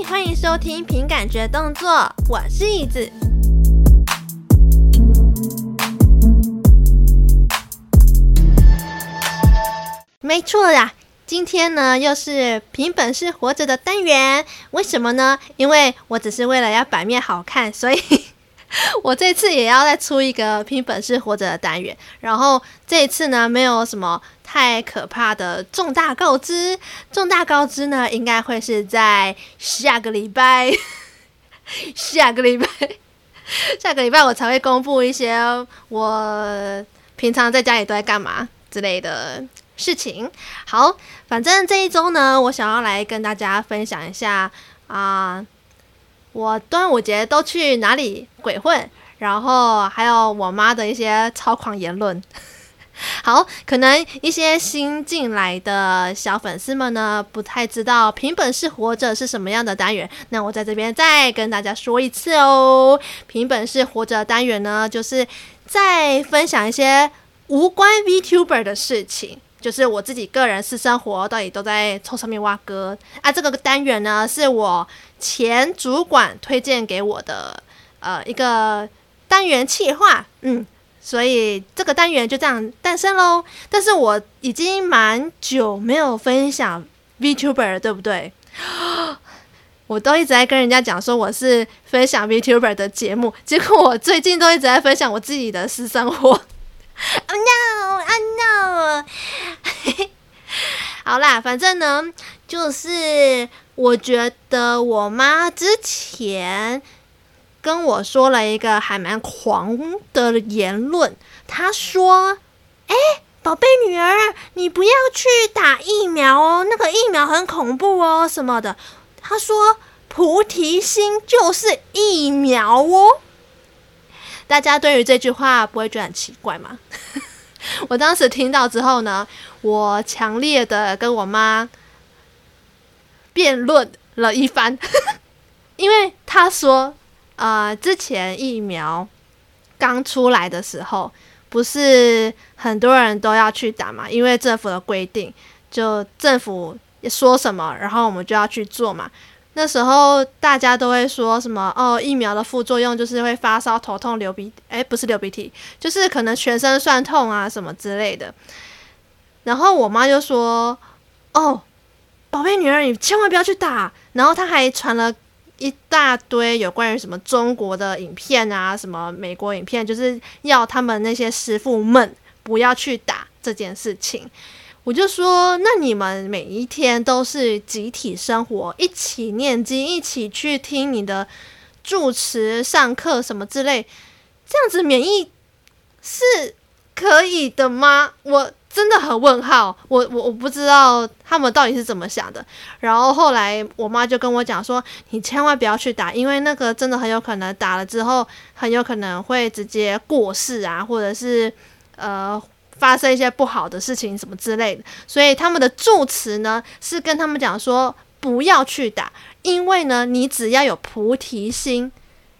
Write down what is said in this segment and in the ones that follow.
欢迎收听凭感觉动作，我是椅子。没错呀，今天呢又是凭本事活着的单元。为什么呢？因为我只是为了要版面好看，所以 我这次也要再出一个凭本事活着的单元。然后这一次呢，没有什么太可怕的重大告知。重大告知呢，应该会是在下个礼拜，下个礼拜，下个礼拜我才会公布一些我平常在家里都在干嘛之类的。事情好，反正这一周呢，我想要来跟大家分享一下啊、我端午节都去哪里鬼混，然后还有我妈的一些超狂言论。好，可能一些新进来的小粉丝们呢，不太知道凭本事活着是什么样的单元，那我在这边再跟大家说一次哦。凭本事活着单元呢，就是在分享一些无关 VTuber 的事情。就是我自己个人私生活到底都在从上面挖哥啊！这个单元呢，是我前主管推荐给我的呃一个单元企划，嗯，所以这个单元就这样诞生喽。但是我已经蛮久没有分享 VTuber 了，对不对？我都一直在跟人家讲说我是分享 VTuber 的节目，结果我最近都一直在分享我自己的私生活。No! 好啦，反正呢，就是我觉得我妈之前跟我说了一个还蛮狂的言论。她说：“哎，宝贝女儿，你不要去打疫苗哦，那个疫苗很恐怖哦，什么的。”她说：“菩提心就是疫苗哦。”大家对于这句话不会觉得很奇怪吗？我当时听到之后呢，我强烈的跟我妈辩论了一番，因为她说，呃，之前疫苗刚出来的时候，不是很多人都要去打嘛，因为政府的规定，就政府说什么，然后我们就要去做嘛。那时候大家都会说什么哦，疫苗的副作用就是会发烧、头痛、流鼻，诶，不是流鼻涕，就是可能全身酸痛啊什么之类的。然后我妈就说：“哦，宝贝女儿，你千万不要去打。”然后她还传了一大堆有关于什么中国的影片啊，什么美国影片，就是要他们那些师傅们不要去打这件事情。我就说，那你们每一天都是集体生活，一起念经，一起去听你的住持上课什么之类，这样子免疫是可以的吗？我真的很问号，我我我不知道他们到底是怎么想的。然后后来我妈就跟我讲说，你千万不要去打，因为那个真的很有可能打了之后，很有可能会直接过世啊，或者是呃。发生一些不好的事情什么之类的，所以他们的住持呢是跟他们讲说不要去打，因为呢你只要有菩提心，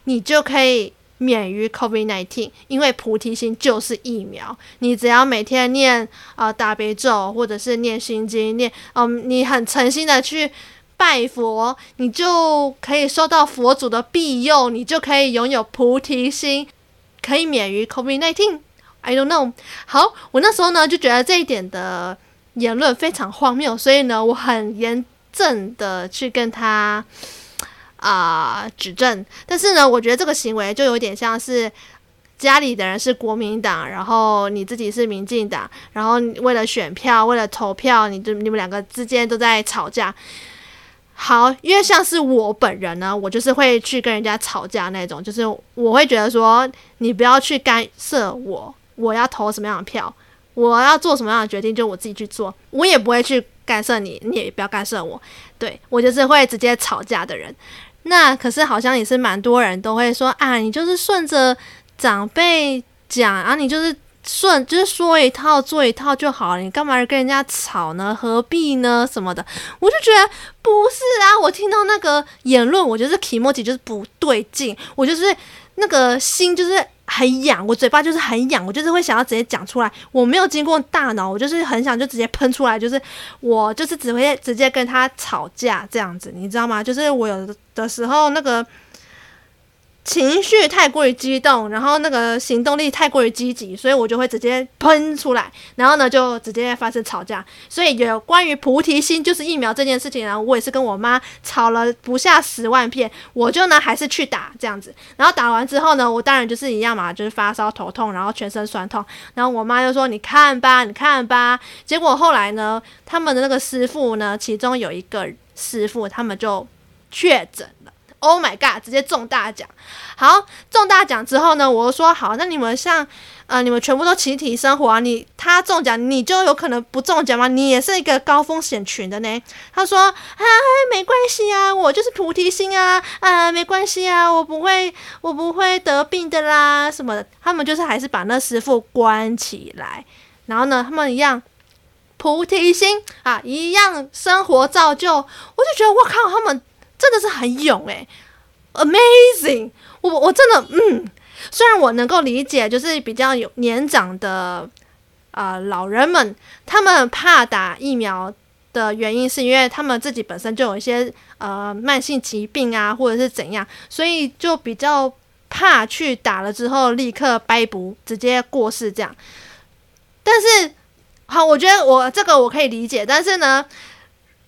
你就可以免于 COVID-19，因为菩提心就是疫苗。你只要每天念啊、大悲咒，或者是念心经，念嗯、你很诚心的去拜佛，你就可以受到佛祖的庇佑，你就可以拥有菩提心，可以免于 COVID-19。I don't know。好，我那时候呢就觉得这一点的言论非常荒谬，所以呢我很严正的去跟他啊、指正。但是呢，我觉得这个行为就有点像是家里的人是国民党，然后你自己是民进党，然后为了选票、为了投票，你就你们两个之间都在吵架。好，因为像是我本人呢，我就是会去跟人家吵架那种，就是我会觉得说你不要去干涉我。我要投什么样的票，我要做什么样的决定，就我自己去做，我也不会去干涉你，你也不要干涉我。对，我就是会直接吵架的人。那可是好像也是蛮多人都会说啊，你就是顺着长辈讲啊，你就是顺就是说一套做一套就好了，你干嘛跟人家吵呢？何必呢？什么的，我就觉得不是啊。我听到那个言论，我就是気持ち就是不对劲，我就是那个心就是。很痒，我嘴巴就是很痒，我就是会想要直接讲出来，我没有经过大脑，我就是很想就直接喷出来，就是我就是只会直接跟他吵架这样子，你知道吗？就是我有的时候那个。情绪太过于激动，然后那个行动力太过于积极，所以我就会直接喷出来，然后呢就直接发生吵架。所以有关于菩提心就是疫苗这件事情呢，我也是跟我妈吵了不下十万遍，我就呢还是去打这样子。然后打完之后呢，我当然就是一样嘛，就是发烧、头痛，然后全身酸痛。然后我妈就说：“你看吧，你看吧。”结果后来呢，他们的那个师傅呢，其中有一个师傅，他们就确诊了。Oh my god！直接中大奖，好，中大奖之后呢，我说好，那你们像呃，你们全部都集体生活啊，你他中奖，你就有可能不中奖吗？你也是一个高风险群的呢。他说啊，没关系啊，我就是菩提心啊，啊，没关系啊，我不会，我不会得病的啦，什么的。他们就是还是把那师傅关起来，然后呢，他们一样菩提心啊，一样生活照旧。我就觉得我靠，他们。真的是很勇诶、，amazing！我我真的嗯，虽然我能够理解，就是比较有年长的呃老人们，他们怕打疫苗的原因，是因为他们自己本身就有一些呃慢性疾病啊，或者是怎样，所以就比较怕去打了之后立刻掰不直接过世这样。但是好，我觉得我这个我可以理解，但是呢，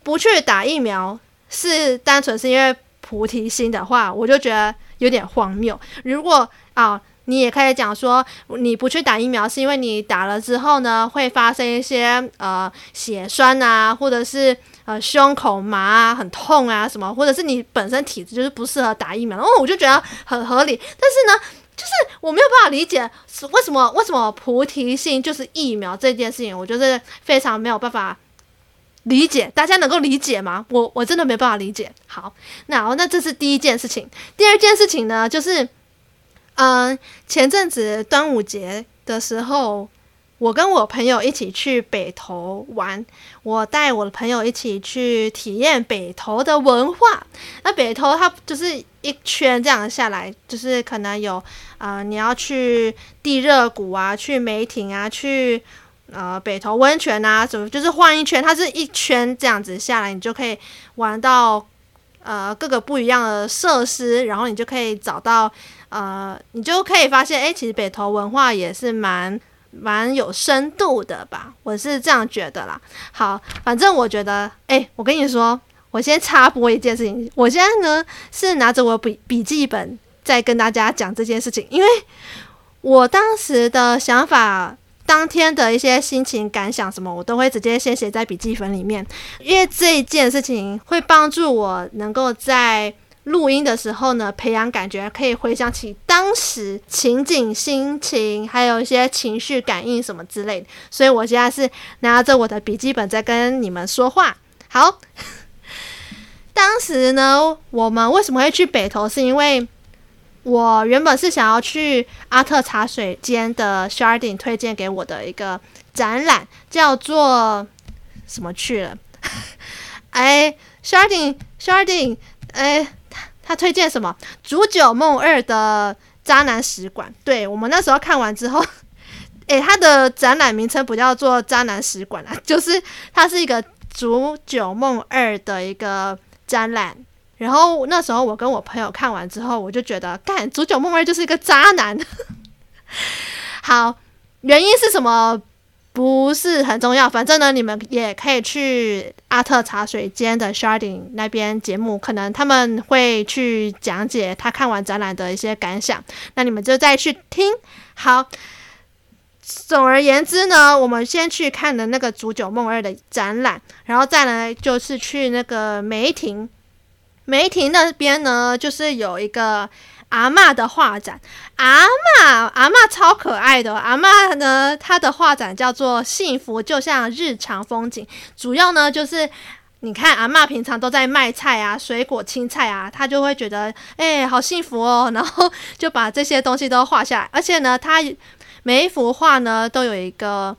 不去打疫苗。是单纯是因为菩提心的话，我就觉得有点荒谬。如果啊，你也可以讲说，你不去打疫苗，是因为你打了之后呢，会发生一些呃血栓啊，或者是呃胸口麻啊、很痛啊什么，或者是你本身体质就是不适合打疫苗。哦，我就觉得很合理。但是呢，就是我没有办法理解为什么为什么菩提心就是疫苗这件事情，我就是非常没有办法。理解，大家能够理解吗？我我真的没办法理解。好，那那这是第一件事情。第二件事情呢，就是，嗯、前阵子端午节的时候，我跟我朋友一起去北投玩，我带我的朋友一起去体验北投的文化。那北投它就是一圈这样下来，就是可能有，呃，你要去地热谷啊，去梅亭啊，去。呃，北投温泉啊，什么就是换一圈，它是一圈这样子下来，你就可以玩到呃各个不一样的设施，然后你就可以找到呃，你就可以发现，哎，其实北投文化也是蛮蛮有深度的吧，我是这样觉得啦。好，反正我觉得，哎，我跟你说，我先插播一件事情，我现在呢是拿着我笔笔记本在跟大家讲这件事情，因为我当时的想法。当天的一些心情感想什么，我都会直接先写在笔记本里面，因为这一件事情会帮助我能够在录音的时候呢，培养感觉，可以回想起当时情景、心情，还有一些情绪感应什么之类的。所以我现在是拿着我的笔记本在跟你们说话。好，当时呢，我们为什么会去北投？是因为我原本是想要去阿特茶水间的 Sharding 推荐给我的一个展览，叫做什么去了？哎，Sharding Sharding，哎，他他推荐什么？《煮酒梦二》的渣男使馆。对，我们那时候看完之后，哎，他的展览名称不叫做渣男使馆啊，就是它是一个《煮酒梦二》的一个展览。然后那时候我跟我朋友看完之后，我就觉得，干，煮酒梦二就是一个渣男。好，原因是什么？不是很重要，反正呢，你们也可以去阿特茶水间的 Sharding 那边节目，可能他们会去讲解他看完展览的一些感想，那你们就再去听。好，总而言之呢，我们先去看的那个煮酒梦二的展览，然后再来就是去那个梅亭。梅亭那边呢，就是有一个阿嬷的画展。阿嬷，阿嬷超可爱的。阿嬷呢，她的画展叫做“幸福就像日常风景”，主要呢就是你看阿嬷平常都在卖菜啊、水果、青菜啊，她就会觉得哎、好幸福哦，然后就把这些东西都画下来。而且呢，她每一幅画呢都有一个。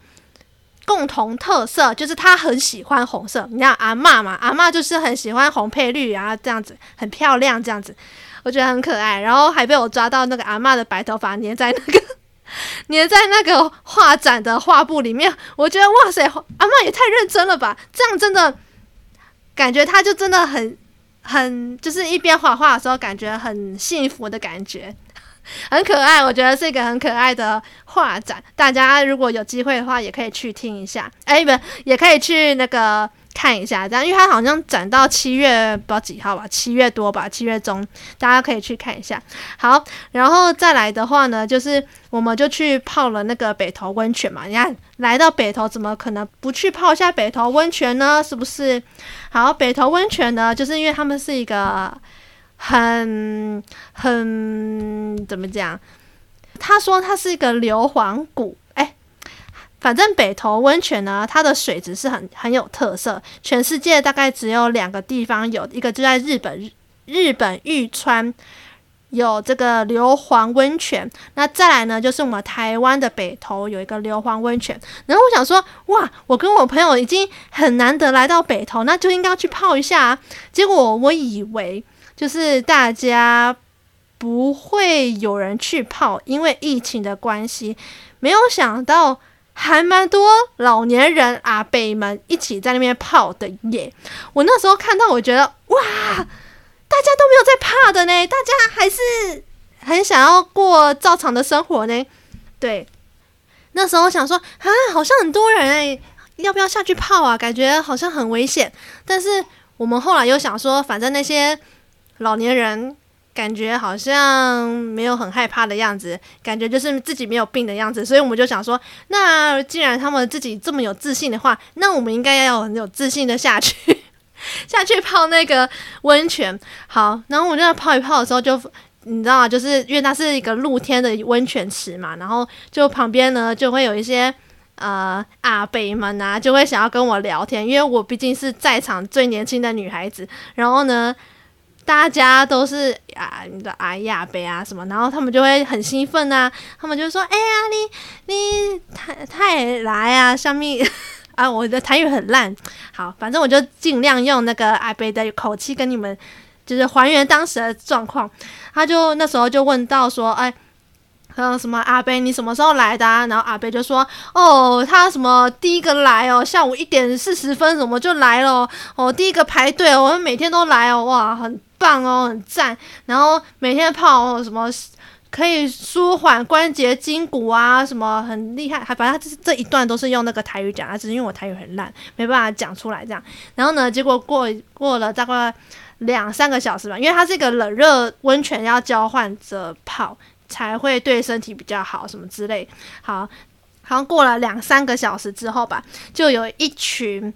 共同特色就是他很喜欢红色，你看阿嬷嘛，阿嬷就是很喜欢红配绿啊，这样子很漂亮，这样子我觉得很可爱。然后还被我抓到那个阿嬷的白头发粘在那个 粘在那个画展的画布里面，我觉得哇塞，阿嬷也太认真了吧！这样真的感觉他就真的很很就是一边画画的时候，感觉很幸福的感觉。很可爱，我觉得是一个很可爱的画展。大家如果有机会的话，也可以去听一下。哎，不，也可以去那个看一下，这样，因为它好像展到七月不知道几号吧，七月多吧，七月中，大家可以去看一下。好，然后再来的话呢，就是我们就去泡了那个北投温泉嘛。你看，来到北投，怎么可能不去泡一下北投温泉呢？是不是？好，北投温泉呢，就是因为他们是一个。很很怎么讲？他说它是一个硫磺谷，哎，反正北投温泉呢，它的水质是很很有特色，全世界大概只有两个地方有，一个就在日本日本玉川有这个硫磺温泉，那再来呢就是我们台湾的北投有一个硫磺温泉。然后我想说，哇，我跟我朋友已经很难得来到北投，那就应该要去泡一下啊。结果我以为。就是大家不会有人去泡，因为疫情的关系，没有想到还蛮多老年人阿伯们一起在那边泡的耶。我那时候看到，我觉得哇，大家都没有在怕的呢，大家还是很想要过照常的生活呢。对，那时候想说啊，好像很多人哎，要不要下去泡啊？感觉好像很危险。但是我们后来又想说，反正那些。老年人感觉好像没有很害怕的样子，感觉就是自己没有病的样子，所以我们就想说，那既然他们自己这么有自信的话，那我们应该要很有自信的下去，下去泡那个温泉。好，然后我就在泡一泡的时候就，你知道？就是因为它是一个露天的温泉池嘛，然后就旁边呢就会有一些呃阿伯们啊，就会想要跟我聊天，因为我毕竟是在场最年轻的女孩子，然后呢。大家都是啊，你的阿姨阿伯啊什么，然后他们就会很兴奋啊，他们就说：“哎呀，你你太太来啊，上面 啊，我的台语很烂，好，反正我就尽量用那个阿伯的口气跟你们，就是还原当时的状况。”他就那时候就问到说：“哎。”还有什么阿伯，你什么时候来的啊？然后阿伯就说：“哦，他什么第一个来哦，下午一点四十分什么就来了哦，第一个排队哦，我们每天都来哦，哇，很棒哦，很赞。然后每天泡，什么可以舒缓关节筋骨啊，什么很厉害。还反正这这一段都是用那个台语讲，他只是因为我台语很烂，没办法讲出来这样。然后呢，结果过过了大概两三个小时吧，因为它是一个冷热温泉要交换着泡。”才会对身体比较好，什么之类。好，好像过了两三个小时之后吧，就有一群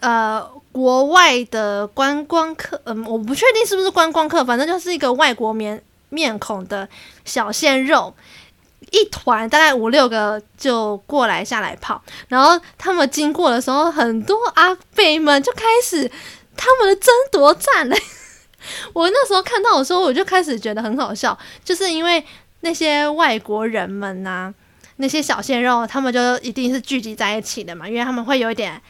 呃国外的观光客，嗯，我不确定是不是观光客，反正就是一个外国面面孔的小鲜肉，一团大概五六个就过来下来泡。然后他们经过的时候，很多阿伯们就开始他们的争夺战了。我那时候看到的时候，我就开始觉得很好笑，就是因为那些外国人们呐、那些小鲜肉，他们就一定是聚集在一起的嘛，因为他们会有一点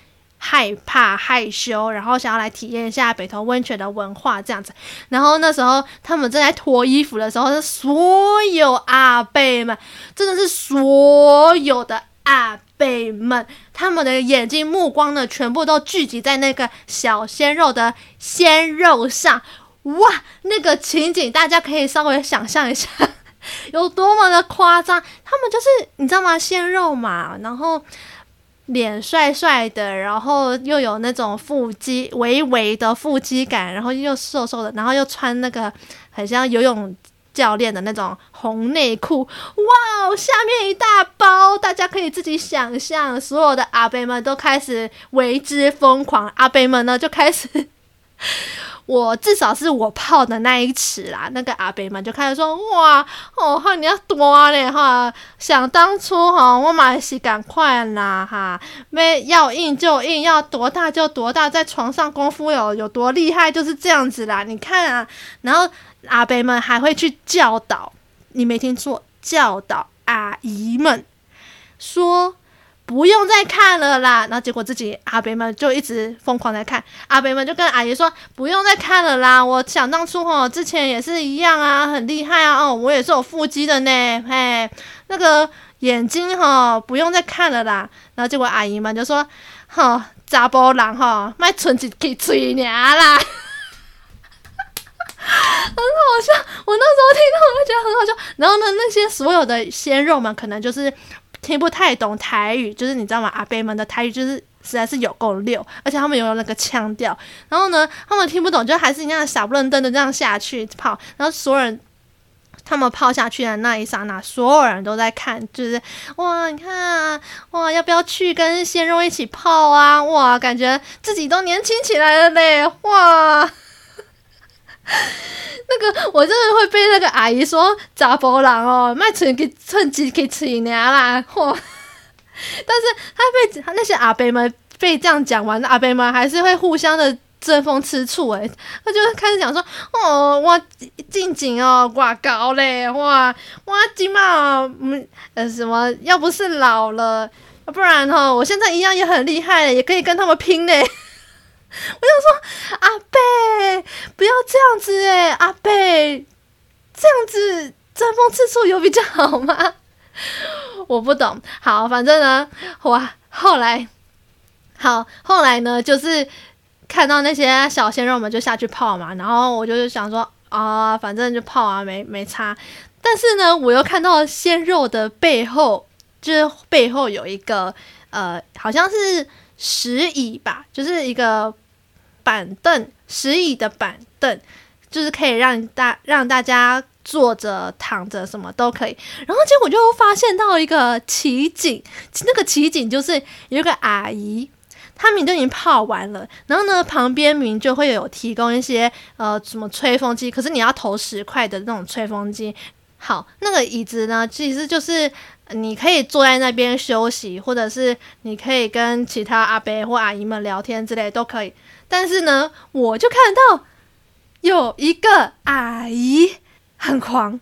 害怕、害羞，然后想要来体验一下北投温泉的文化这样子。然后那时候他们正在脱衣服的时候，所有阿贝们，真的是所有的阿贝们，他们的眼睛目光呢，全部都聚集在那个小鲜肉的鲜肉上。哇，那个情景大家可以稍微想象一下，有多么的夸张。他们就是你知道吗？鲜肉嘛，然后脸帅帅的，然后又有那种腹肌微微的腹肌感，然后又瘦瘦的，然后又穿那个很像游泳教练的那种红内裤。哇，下面一大包，大家可以自己想象。所有的阿贝们都开始为之疯狂，阿贝们呢就开始。我至少是我泡的那一池啦，那个阿伯们就开始说：“哇，哦哈，你要多嘞哈！想当初哈，我买是赶快啦哈，没要硬就硬，要多大就多大，在床上功夫有有多厉害，就是这样子啦。你看啊，然后阿伯们还会去教导，你没听错，教导阿姨们说不用再看了啦。然后结果自己阿伯们就一直疯狂在看，阿伯们就跟阿姨说不用再看了啦。我想当初吼之前也是一样啊，很厉害啊，哦，我也是有腹肌的呢，嘿，那个眼睛吼不用再看了啦。然后结果阿姨们就说，吼查甫人吼卖存一支嘴尔啦。很好笑，我那时候听到我就觉得很好笑。然后呢，那些所有的鲜肉们可能就是听不太懂台语，就是你知道吗？阿伯们的台语就是实在是有够溜，而且他们有那个腔调。然后呢，他们听不懂，就还是一样傻不愣登的这样下去泡。然后所有人他们泡下去的那一刹那，所有人都在看，就是哇，你看，哇，要不要去跟鲜肉一起泡啊？哇，感觉自己都年轻起来了嘞，哇！那个我真的会被那个阿姨说查甫人哦，卖存给存几给吃娘啦，嚯！但是他被他那些阿伯们被这样讲完，阿伯们还是会互相的争风吃醋诶，他就开始讲说哦，我静静哦，挂高嘞，哇哇金嘛，嗯呃什么，要不是老了，不然哈，我现在一样也很厉害，也可以跟他们拼嘞。我想说，阿贝不要这样子哎，阿贝这样子争风吃醋有比较好吗？我不懂。好，反正呢，哇，后来好，后来呢，就是看到那些小鲜肉们就下去泡嘛，然后我就想说啊，反正就泡啊，没没差。但是呢，我又看到鲜肉的背后，就是背后有一个呃，好像是石椅吧，就是一个。板凳，石椅的板凳，就是可以让大让大家坐着、躺着，什么都可以。然后结果就发现到一个奇景，那个奇景就是有一个阿姨，他们都已经泡完了，然后呢，旁边明明就会有提供一些呃什么吹风机，可是你要投十块的那种吹风机。好，那个椅子呢，其实就是你可以坐在那边休息，或者是你可以跟其他阿伯或阿姨们聊天之类都可以。但是呢，我就看到有一个阿姨很狂。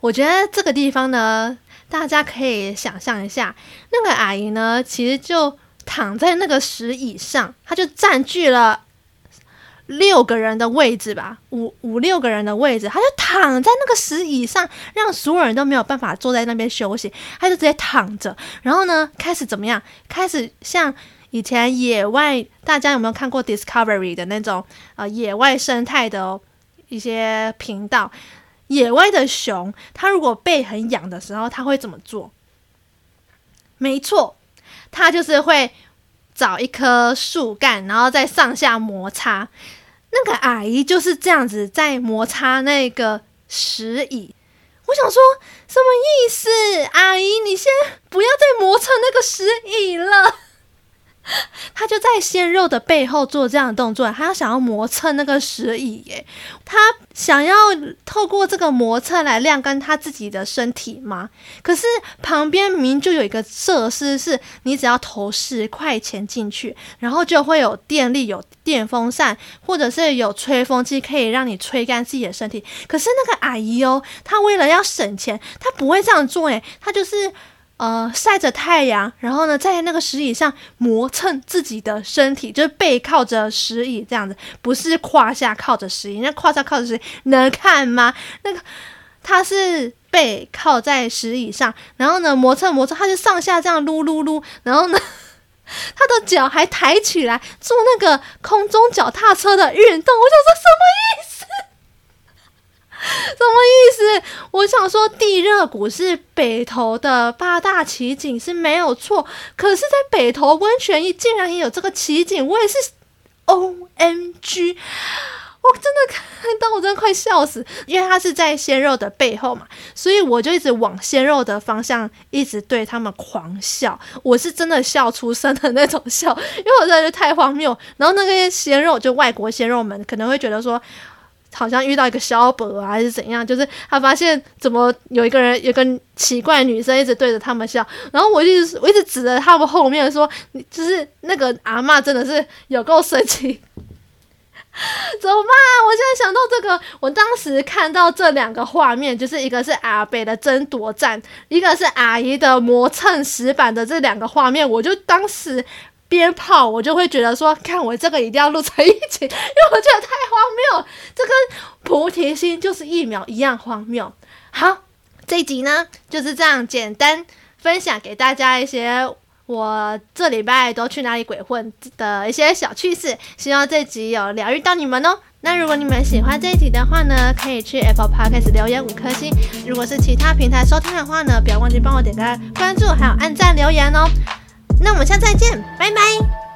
我觉得这个地方呢，大家可以想象一下，那个阿姨呢，其实就躺在那个石椅上，她就占据了六个人的位置吧，五五六个人的位置，她就躺在那个石椅上，让所有人都没有办法坐在那边休息，她就直接躺着，然后呢，开始怎么样？开始像。以前野外，大家有没有看过 Discovery 的那种呃野外生态的一些频道？野外的熊，它如果背很痒的时候，它会怎么做？没错，它就是会找一棵树干，然后再上下摩擦。那个阿姨就是这样子在摩擦那个石椅。我想说，什么意思？阿姨，你先不要再磨蹭那个石椅了。他就在鲜肉的背后做这样的动作，他要想要磨蹭那个石椅耶，他想要透过这个磨蹭来晾干他自己的身体吗？可是旁边明明就有一个设施，是你只要投十块钱进去，然后就会有电力、有电风扇，或者是有吹风机，可以让你吹干自己的身体。可是那个阿姨哦，她为了要省钱，她不会这样做诶，她就是。呃，晒着太阳，然后呢，在那个石椅上磨蹭自己的身体，就是背靠着石椅这样子，不是胯下靠着石椅。那胯下靠着石椅能看吗？那个他是背靠在石椅上，然后呢，磨蹭磨蹭，他就上下这样撸撸撸，然后呢，他的脚还抬起来做那个空中脚踏车的运动。我想说什么意思？什么意思？我想说，地热谷是北投的八大奇景是没有错，可是，在北投温泉竟然也有这个奇景，我也是 OMG！我真的看到，我真的快笑死，因为它是在鲜肉的背后嘛，所以我就一直往鲜肉的方向一直对他们狂笑，我是真的笑出声的那种笑，因为我真的觉得太荒谬。然后那个鲜肉，就外国鲜肉们可能会觉得说。好像遇到一个小伯啊，还是怎样？就是他发现怎么有一个人，有个奇怪女生一直对着他们笑，然后我一直我一直指着他们后面说，就是那个阿嬷真的是有够神奇。怎么办？我现在想到这个，我当时看到这两个画面，就是一个是阿北的争夺战，一个是阿姨的磨蹭石板的这两个画面，我就当时鞭炮，我就会觉得说，看我这个一定要录在一起，因为我觉得太荒谬，这跟菩提心就是一秒一样荒谬。好，这一集呢就是这样简单分享给大家一些。我这礼拜都去哪里鬼混的一些小趣事，希望这集有疗愈到你们哦。那如果你们喜欢这一集的话呢，可以去 Apple Podcast 留言五颗星。如果是其他平台收听的话呢，不要忘记帮我点个关注，还有按赞留言哦。那我们下次再见，拜拜。